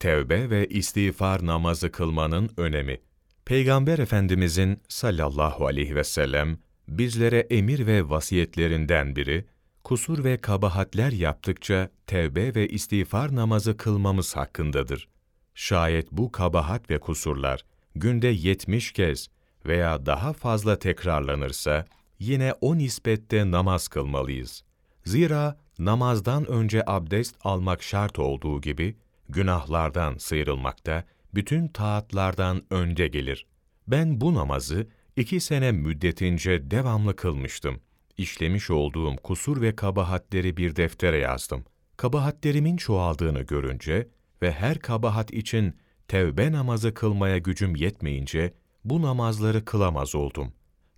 Tevbe ve istiğfar namazı kılmanın önemi. Peygamber Efendimizin sallallahu aleyhi ve sellem bizlere emir ve vasiyetlerinden biri, kusur ve kabahatler yaptıkça tevbe ve istiğfar namazı kılmamız hakkındadır. Şayet bu kabahat ve kusurlar günde yetmiş kez veya daha fazla tekrarlanırsa, yine o nispette namaz kılmalıyız. Zira namazdan önce abdest almak şart olduğu gibi, günahlardan sıyrılmakta, bütün taatlardan önde gelir. Ben bu namazı iki sene müddetince devamlı kılmıştım. İşlemiş olduğum kusur ve kabahatleri bir deftere yazdım. Kabahatlerimin çoğaldığını görünce ve her kabahat için tevbe namazı kılmaya gücüm yetmeyince, bu namazları kılamaz oldum.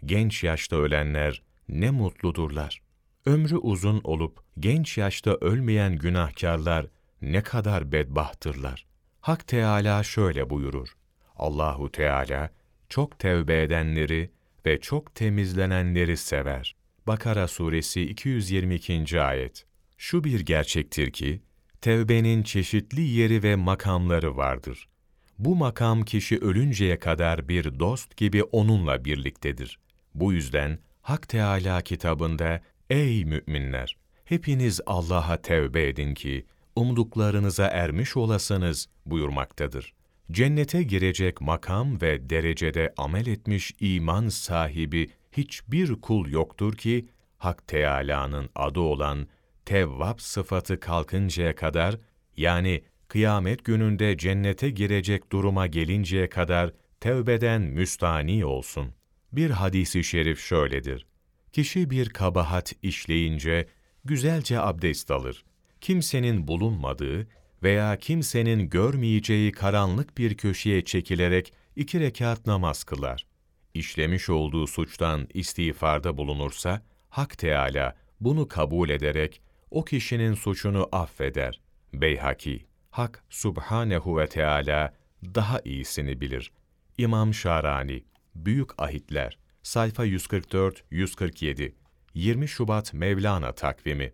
Genç yaşta ölenler ne mutludurlar. Ömrü uzun olup genç yaşta ölmeyen günahkarlar ne kadar bedbahtırlar. Hak Teala şöyle buyurur. Allahu Teala çok tevbe edenleri ve çok temizlenenleri sever. Bakara suresi 222. ayet. Şu bir gerçektir ki tevbenin çeşitli yeri ve makamları vardır. Bu makam kişi ölünceye kadar bir dost gibi onunla birliktedir. Bu yüzden Hak Teala kitabında Ey müminler! Hepiniz Allah'a tevbe edin ki umduklarınıza ermiş olasınız buyurmaktadır. Cennete girecek makam ve derecede amel etmiş iman sahibi hiçbir kul yoktur ki Hak Teâlâ'nın adı olan Tevvab sıfatı kalkıncaya kadar yani kıyamet gününde cennete girecek duruma gelinceye kadar tevbeden müstani olsun. Bir hadisi şerif şöyledir. Kişi bir kabahat işleyince güzelce abdest alır. Kimsenin bulunmadığı veya kimsenin görmeyeceği karanlık bir köşeye çekilerek iki rekat namaz kılar. İşlemiş olduğu suçtan istiğfarda bulunursa, Hak Teâlâ bunu kabul ederek o kişinin suçunu affeder. Beyhaki, Hak Subhanehu ve Teala daha iyisini bilir. İmam Şarani, Büyük Ahitler, sayfa 144-147, 20 Şubat Mevlana takvimi